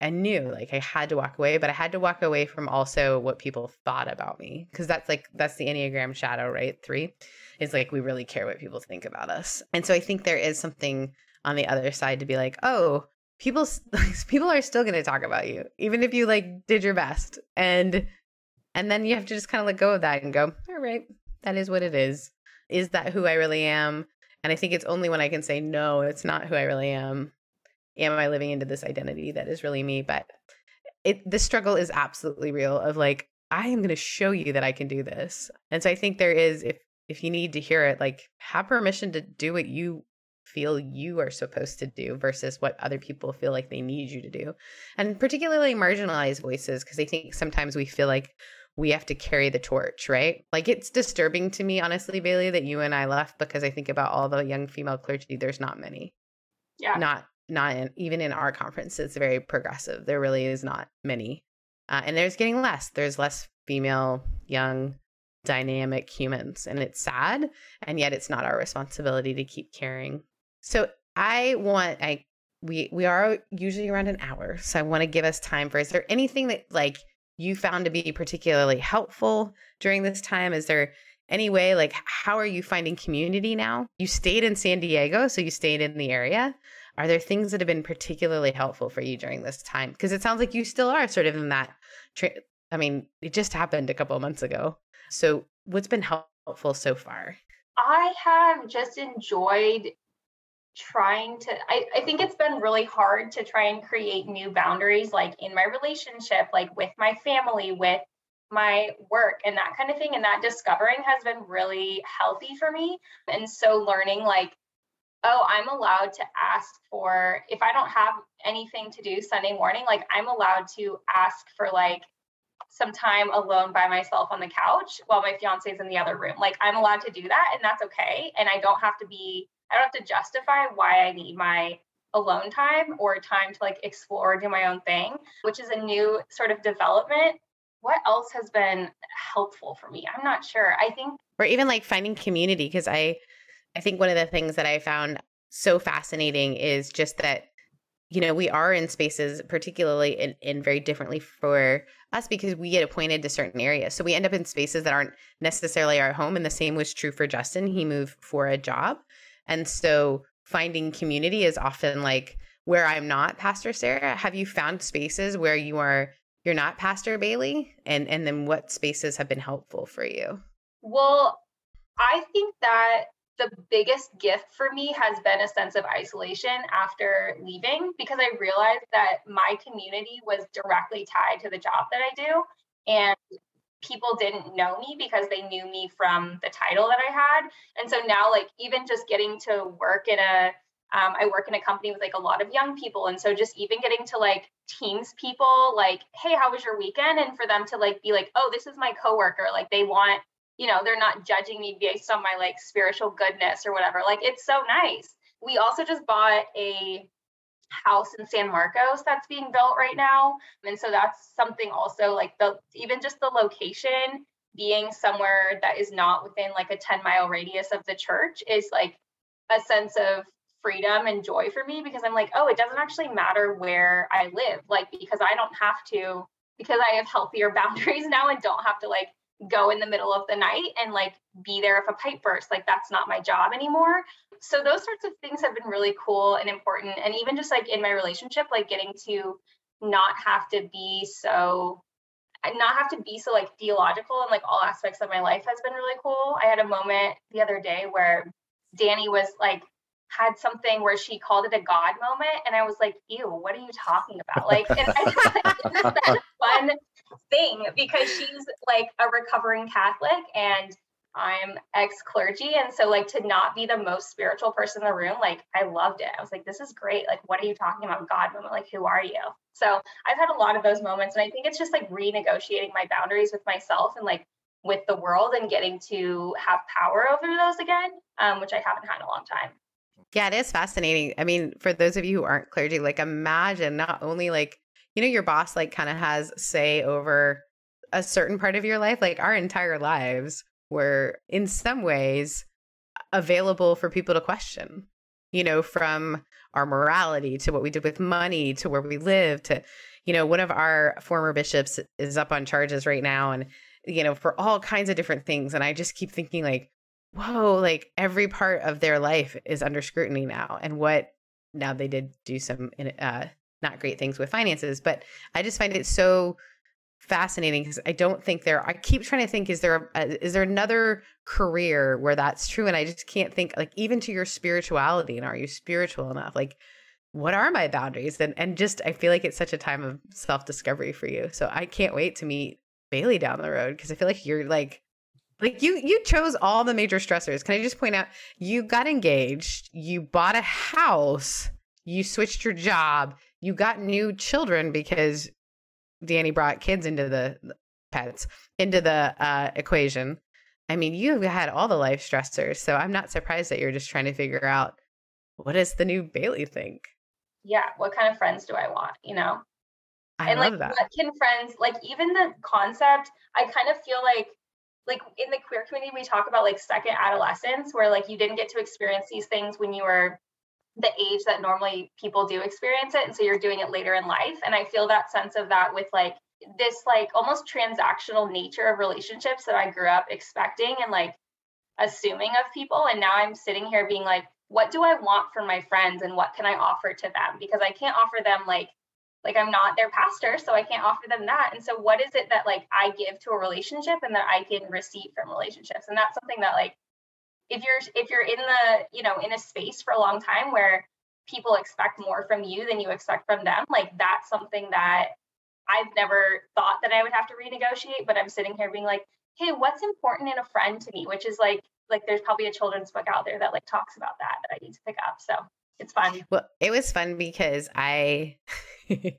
I knew like I had to walk away, but I had to walk away from also what people thought about me because that's like that's the Enneagram shadow, right? 3 is like we really care what people think about us. And so I think there is something on the other side to be like, "Oh, people people are still going to talk about you even if you like did your best." And and then you have to just kind of let go of that and go, "All right, that is what it is." Is that who I really am? And I think it's only when I can say, no, it's not who I really am. Am I living into this identity that is really me? But it, the struggle is absolutely real of like, I am going to show you that I can do this. And so I think there is, if, if you need to hear it, like have permission to do what you feel you are supposed to do versus what other people feel like they need you to do. And particularly marginalized voices, because I think sometimes we feel like we have to carry the torch, right? Like it's disturbing to me, honestly, Bailey, that you and I left because I think about all the young female clergy. There's not many. Yeah. Not not in, even in our conference. It's very progressive. There really is not many, uh, and there's getting less. There's less female, young, dynamic humans, and it's sad. And yet, it's not our responsibility to keep caring. So I want I we we are usually around an hour, so I want to give us time for. Is there anything that like you found to be particularly helpful during this time? Is there any way, like, how are you finding community now? You stayed in San Diego, so you stayed in the area. Are there things that have been particularly helpful for you during this time? Because it sounds like you still are sort of in that. Tra- I mean, it just happened a couple months ago. So, what's been helpful so far? I have just enjoyed trying to I, I think it's been really hard to try and create new boundaries like in my relationship like with my family with my work and that kind of thing and that discovering has been really healthy for me. And so learning like oh i'm allowed to ask for if i don't have anything to do sunday morning like i'm allowed to ask for like some time alone by myself on the couch while my fiance is in the other room. Like i'm allowed to do that and that's okay and i don't have to be I don't have to justify why I need my alone time or time to like explore, do my own thing, which is a new sort of development. What else has been helpful for me? I'm not sure. I think or even like finding community because I I think one of the things that I found so fascinating is just that you know we are in spaces particularly in, in very differently for us because we get appointed to certain areas so we end up in spaces that aren't necessarily our home and the same was true for justin he moved for a job and so finding community is often like where I'm not Pastor Sarah. Have you found spaces where you are you're not Pastor Bailey? And and then what spaces have been helpful for you? Well, I think that the biggest gift for me has been a sense of isolation after leaving because I realized that my community was directly tied to the job that I do. And people didn't know me because they knew me from the title that I had. And so now, like, even just getting to work in a, um, I work in a company with like a lot of young people. And so just even getting to like teams people, like, hey, how was your weekend? And for them to like be like, oh, this is my coworker. Like, they want, you know, they're not judging me based on my like spiritual goodness or whatever. Like, it's so nice. We also just bought a house in San Marcos that's being built right now. And so that's something also like the even just the location being somewhere that is not within like a 10 mile radius of the church is like a sense of freedom and joy for me because I'm like, oh, it doesn't actually matter where I live. Like, because I don't have to, because I have healthier boundaries now and don't have to like go in the middle of the night and like be there if a pipe bursts. Like that's not my job anymore. So those sorts of things have been really cool and important. And even just like in my relationship, like getting to not have to be so not have to be so like theological and like all aspects of my life has been really cool. I had a moment the other day where Danny was like had something where she called it a God moment, and I was like, "Ew, what are you talking about?" Like, and I just, that fun thing because she's like a recovering Catholic and I'm ex clergy. And so, like, to not be the most spiritual person in the room, like, I loved it. I was like, this is great. Like, what are you talking about? God moment. Like, who are you? So, I've had a lot of those moments. And I think it's just like renegotiating my boundaries with myself and like with the world and getting to have power over those again, um, which I haven't had in a long time. Yeah, it is fascinating. I mean, for those of you who aren't clergy, like, imagine not only like you know your boss like kind of has say over a certain part of your life like our entire lives were in some ways available for people to question you know from our morality to what we did with money to where we live to you know one of our former bishops is up on charges right now and you know for all kinds of different things and i just keep thinking like whoa like every part of their life is under scrutiny now and what now they did do some uh, not great things with finances, but I just find it so fascinating because I don't think there. I keep trying to think: is there a, uh, is there another career where that's true? And I just can't think. Like even to your spirituality, and are you spiritual enough? Like what are my boundaries? And and just I feel like it's such a time of self discovery for you. So I can't wait to meet Bailey down the road because I feel like you're like like you you chose all the major stressors. Can I just point out you got engaged, you bought a house, you switched your job, you got new children because Danny brought kids into the pets into the uh, equation. I mean, you've had all the life stressors, so I'm not surprised that you're just trying to figure out what does the new Bailey think. Yeah, what kind of friends do I want? You know, I and love like that. what can friends like? Even the concept, I kind of feel like like in the queer community we talk about like second adolescence where like you didn't get to experience these things when you were the age that normally people do experience it and so you're doing it later in life and i feel that sense of that with like this like almost transactional nature of relationships that i grew up expecting and like assuming of people and now i'm sitting here being like what do i want from my friends and what can i offer to them? Because i can't offer them like like i'm not their pastor so i can't offer them that and so what is it that like i give to a relationship and that i can receive from relationships? And that's something that like if you're if you're in the you know in a space for a long time where people expect more from you than you expect from them like that's something that i've never thought that i would have to renegotiate but i'm sitting here being like hey what's important in a friend to me? Which is like like there's probably a children's book out there that like talks about that that i need to pick up so it's fun. Well it was fun because i i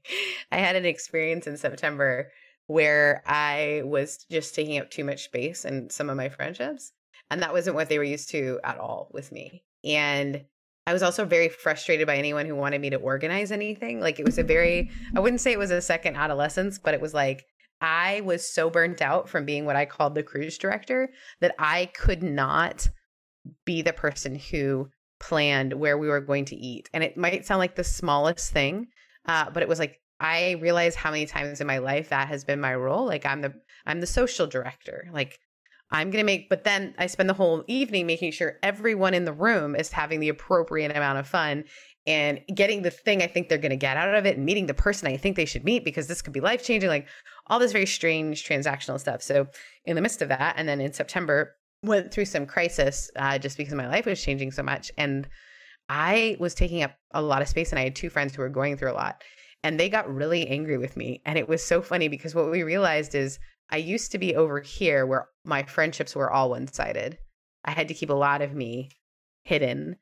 had an experience in september where i was just taking up too much space in some of my friendships and that wasn't what they were used to at all with me. And I was also very frustrated by anyone who wanted me to organize anything. Like it was a very, I wouldn't say it was a second adolescence, but it was like I was so burnt out from being what I called the cruise director that I could not be the person who planned where we were going to eat. And it might sound like the smallest thing, uh, but it was like I realized how many times in my life that has been my role. Like I'm the I'm the social director. Like I'm going to make, but then I spend the whole evening making sure everyone in the room is having the appropriate amount of fun and getting the thing I think they're going to get out of it and meeting the person I think they should meet because this could be life changing, like all this very strange transactional stuff. So, in the midst of that, and then in September, went through some crisis uh, just because my life was changing so much. And I was taking up a lot of space, and I had two friends who were going through a lot. And they got really angry with me. And it was so funny because what we realized is I used to be over here where my friendships were all one sided. I had to keep a lot of me hidden.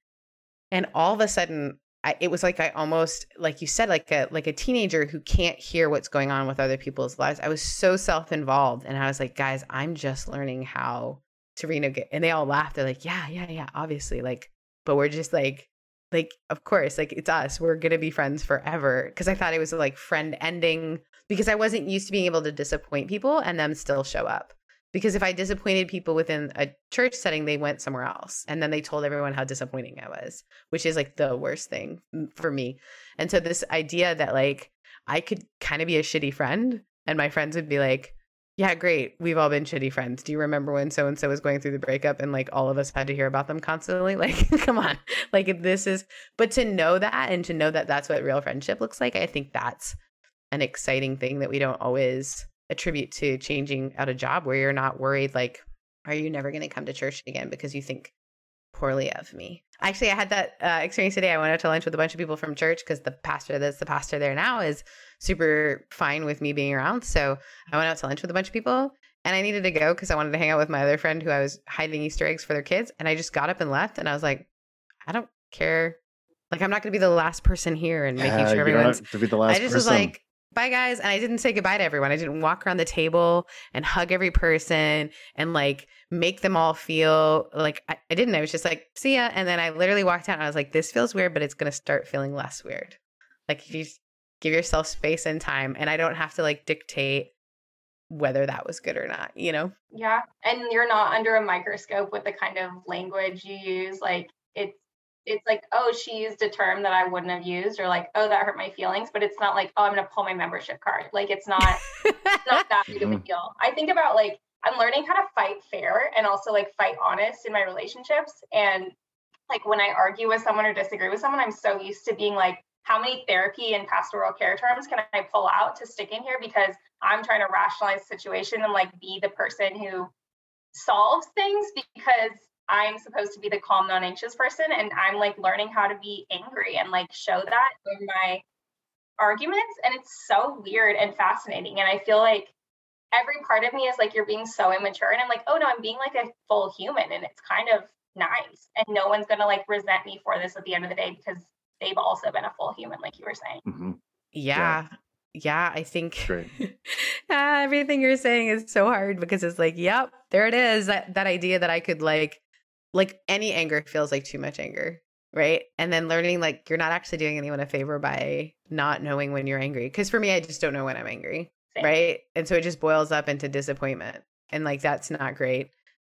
And all of a sudden, I, it was like I almost, like you said, like a like a teenager who can't hear what's going on with other people's lives. I was so self involved, and I was like, guys, I'm just learning how to renegate. And they all laughed. They're like, yeah, yeah, yeah, obviously, like, but we're just like, like, of course, like it's us. We're gonna be friends forever. Because I thought it was like friend ending because I wasn't used to being able to disappoint people and them still show up. Because if I disappointed people within a church setting, they went somewhere else. And then they told everyone how disappointing I was, which is like the worst thing for me. And so, this idea that like I could kind of be a shitty friend and my friends would be like, yeah, great. We've all been shitty friends. Do you remember when so and so was going through the breakup and like all of us had to hear about them constantly? Like, come on. Like, this is, but to know that and to know that that's what real friendship looks like, I think that's an exciting thing that we don't always attribute to changing out a job where you're not worried like are you never going to come to church again because you think poorly of me? Actually i had that uh, experience today. I went out to lunch with a bunch of people from church because the pastor that's the pastor there now is super fine with me being around. So i went out to lunch with a bunch of people and i needed to go because i wanted to hang out with my other friend who i was hiding easter eggs for their kids and i just got up and left and i was like i don't care. Like i'm not going to be the last person here and making sure everyone's to be the last i just person. was like bye guys. And i didn't say goodbye to everyone. I didn't walk around the table and hug every person and like make them all feel like i, I didn't. I was just like see ya. And then i literally walked out and i was like this feels weird but it's going to start feeling less weird. Like you give yourself space and time and i don't have to like dictate whether that was good or not you know? Yeah. And you're not under a microscope with the kind of language you use. Like it's it's like, oh, she used a term that I wouldn't have used, or like, oh, that hurt my feelings. But it's not like, oh, I'm gonna pull my membership card. Like it's not, it's not that big of a deal. I think about like I'm learning how to fight fair and also like fight honest in my relationships. And like when I argue with someone or disagree with someone, I'm so used to being like, how many therapy and pastoral care terms can I pull out to stick in here because I'm trying to rationalize the situation and like be the person who solves things because I'm supposed to be the calm, non anxious person. And I'm like learning how to be angry and like show that in my arguments. And it's so weird and fascinating. And I feel like every part of me is like, you're being so immature. And I'm like, oh no, I'm being like a full human. And it's kind of nice. And no one's going to like resent me for this at the end of the day because they've also been a full human, like you were saying. Mm-hmm. Yeah. yeah. Yeah, I think everything you're saying is so hard because it's like, yep, there it is. That that idea that I could like like any anger feels like too much anger right? And then learning like you're not actually doing anyone a favor by not knowing when you're angry because for me i just don't know when i'm angry Same. right? And so it just boils up into disappointment and like that's not great.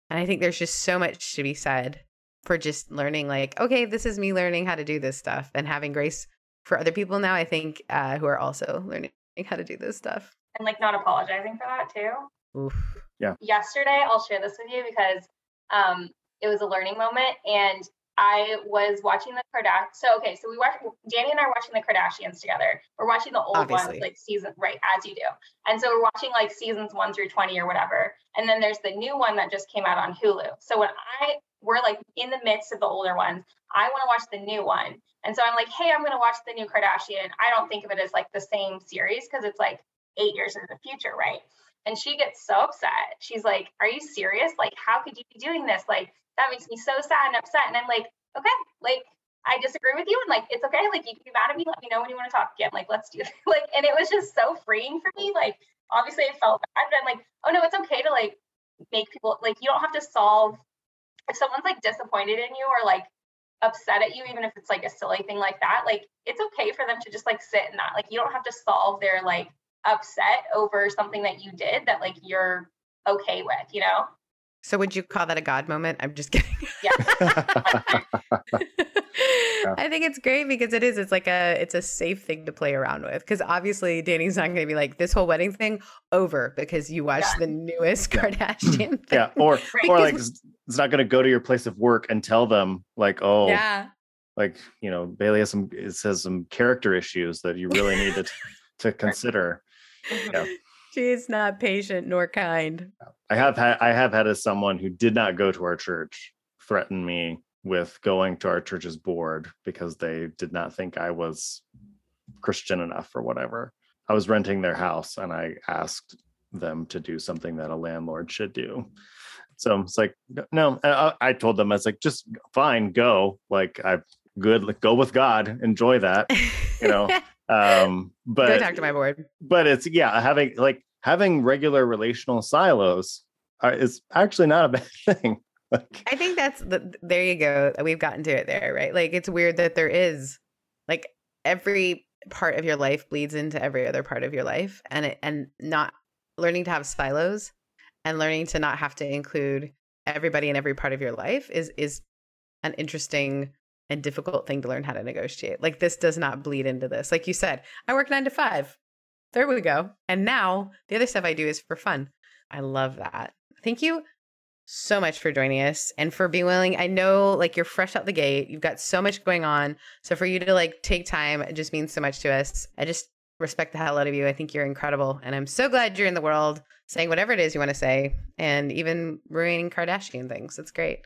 And i think there's just so much to be said for just learning like okay this is me learning how to do this stuff and having grace for other people now i think uh, who are also learning how to do this stuff. And like not apologizing for that too. Oof. yeah. Yesterday i'll share this with you because um it was a learning moment and I was watching the Kardashians. So okay, so we watch Danny and I are watching the Kardashians together. We're watching the old Obviously. ones, like season right as you do. And so we're watching like seasons one through twenty or whatever. And then there's the new one that just came out on Hulu. So when I we're like in the midst of the older ones, I want to watch the new one. And so I'm like, hey, I'm gonna watch the new Kardashian. I don't think of it as like the same series because it's like eight years in the future, right? And she gets so upset. She's like, Are you serious? Like, how could you be doing this? Like, that makes me so sad and upset. And I'm like, okay, like I disagree with you and like it's okay. Like you can be mad at me. Let me know when you want to talk again. Like let's do it. like and it was just so freeing for me. Like obviously I felt bad, but I'm like, oh no, it's okay to like make people like you don't have to solve if someone's like disappointed in you or like upset at you, even if it's like a silly thing like that, like it's okay for them to just like sit in that. Like you don't have to solve their like upset over something that you did that like you're okay with, you know? So would you call that a God moment? I'm just kidding. Yeah. I think it's great because it is. It's like a it's a safe thing to play around with. Because obviously Danny's not going to be like this whole wedding thing over because you watched yeah. the newest Kardashian. Thing. Yeah, or right? or like it's, it's not going to go to your place of work and tell them like, oh, yeah, like you know Bailey has some it says some character issues that you really need to to consider. Mm-hmm. Yeah. She is not patient nor kind. I have had I have had as someone who did not go to our church threaten me with going to our church's board because they did not think I was Christian enough or whatever. I was renting their house and I asked them to do something that a landlord should do. So it's like, no, I, I told them, I was like, just fine, go. Like, I good, like, go with God, enjoy that, you know. um, but go talk to my board. But it's, yeah, having like having regular relational silos are, is actually not a bad thing. like, I think that's the, there you go. We've gotten to it there, right? Like, it's weird that there is like every part of your life bleeds into every other part of your life and it, and not learning to have silos and learning to not have to include everybody in every part of your life is is an interesting and difficult thing to learn how to negotiate. Like this does not bleed into this. Like you said, I work 9 to 5. There we go. And now the other stuff I do is for fun. I love that. Thank you so much for joining us and for being willing. I know like you're fresh out the gate. You've got so much going on. So for you to like take time, it just means so much to us. I just respect the hell out of you. I think you're incredible. And I'm so glad you're in the world saying whatever it is you want to say and even ruining Kardashian things. It's great.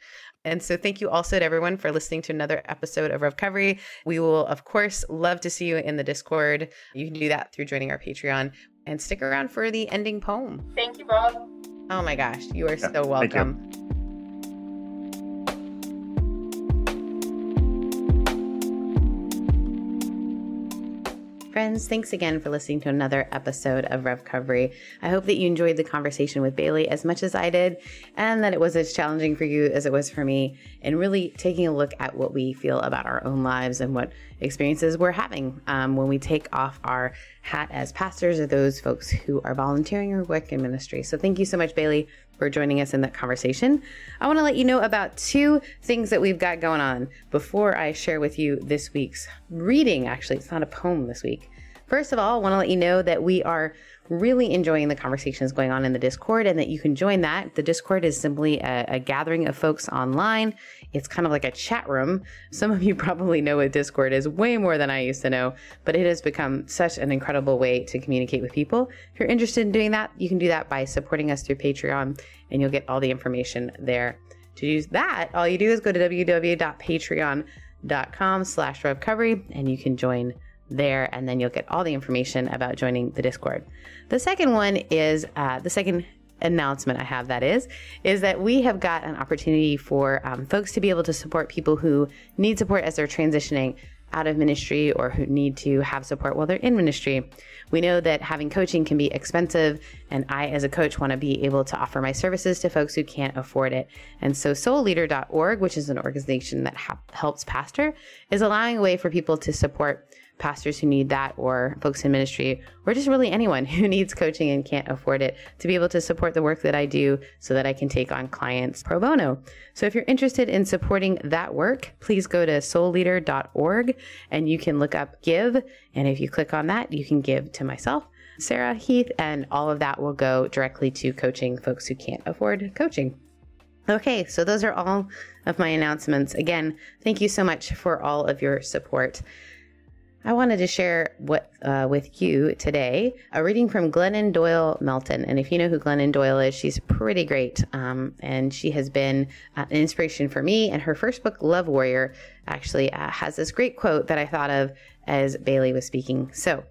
And so thank you also to everyone for listening to another episode of REVcovery. We will, of course, love to see you in the Discord. You can do that through joining our Patreon and stick around for the ending poem. Thank you both. Oh my gosh, you are yeah, so welcome. Friends, thanks again for listening to another episode of REVcovery. I hope that you enjoyed the conversation with Bailey as much as I did, and that it was as challenging for you as it was for me, and really taking a look at what we feel about our own lives and what experiences we're having um, when we take off our hat as pastors or those folks who are volunteering or work in ministry. So thank you so much, Bailey, for joining us in that conversation. I want to let you know about two things that we've got going on before I share with you this week's reading. Actually, it's not a poem this week. First of all, I want to let you know that we are really enjoying the conversations going on in the Discord and that you can join that. The Discord is simply a, a, gathering of folks online. It's kind of like a chat room. Some of you probably know what Discord is way more than I used to know, but it has become such an incredible way to communicate with people. If you're interested in doing that, you can do that by supporting us through Patreon and you'll get all the information there. To use that, all you do is go to www.patreon.com slash revcovery and you can join there, and then you'll get all the information about joining the Discord. The second one is uh, the second announcement I have that is is that we have got an opportunity for um, folks to be able to support people who need support as they're transitioning out of ministry or who need to have support while they're in ministry. We know that having coaching can be expensive, and I, as a coach, want to be able to offer my services to folks who can't afford it. And so, soulleader.org, which is an organization that ha- helps pastor, is allowing a way for people to support pastors who need that or folks in ministry or just really anyone who needs coaching and can't afford it to be able to support the work that I do so that I can take on clients pro bono. So if you're interested in supporting that work, please go to soulleader.org and you can look up give. And if you click on that, you can give to myself. Sarah Heath, and all of that will go directly to coaching folks who can't afford coaching. Okay, so those are all of my announcements. Again, thank you so much for all of your support. I wanted to share what uh, with you today a reading from Glennon Doyle Melton. And if you know who Glennon Doyle is, she's pretty great, um, and she has been uh, an inspiration for me. And her first book, Love Warrior, actually uh, has this great quote that I thought of as Bailey was speaking. So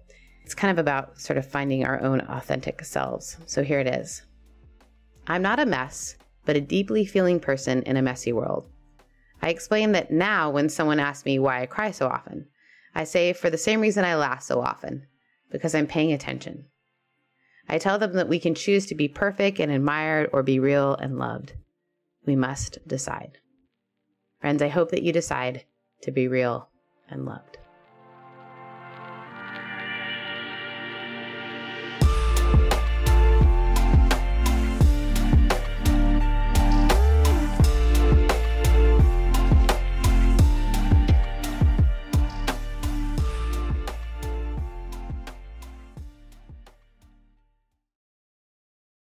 it's kind of about sort of finding our own authentic selves. So here it is. I'm not a mess, but a deeply feeling person in a messy world. I explain that now when someone asks me why I cry so often. I say for the same reason I laugh so often, because I'm paying attention. I tell them that we can choose to be perfect and admired or be real and loved. We must decide. Friends, I hope that you decide to be real and loved.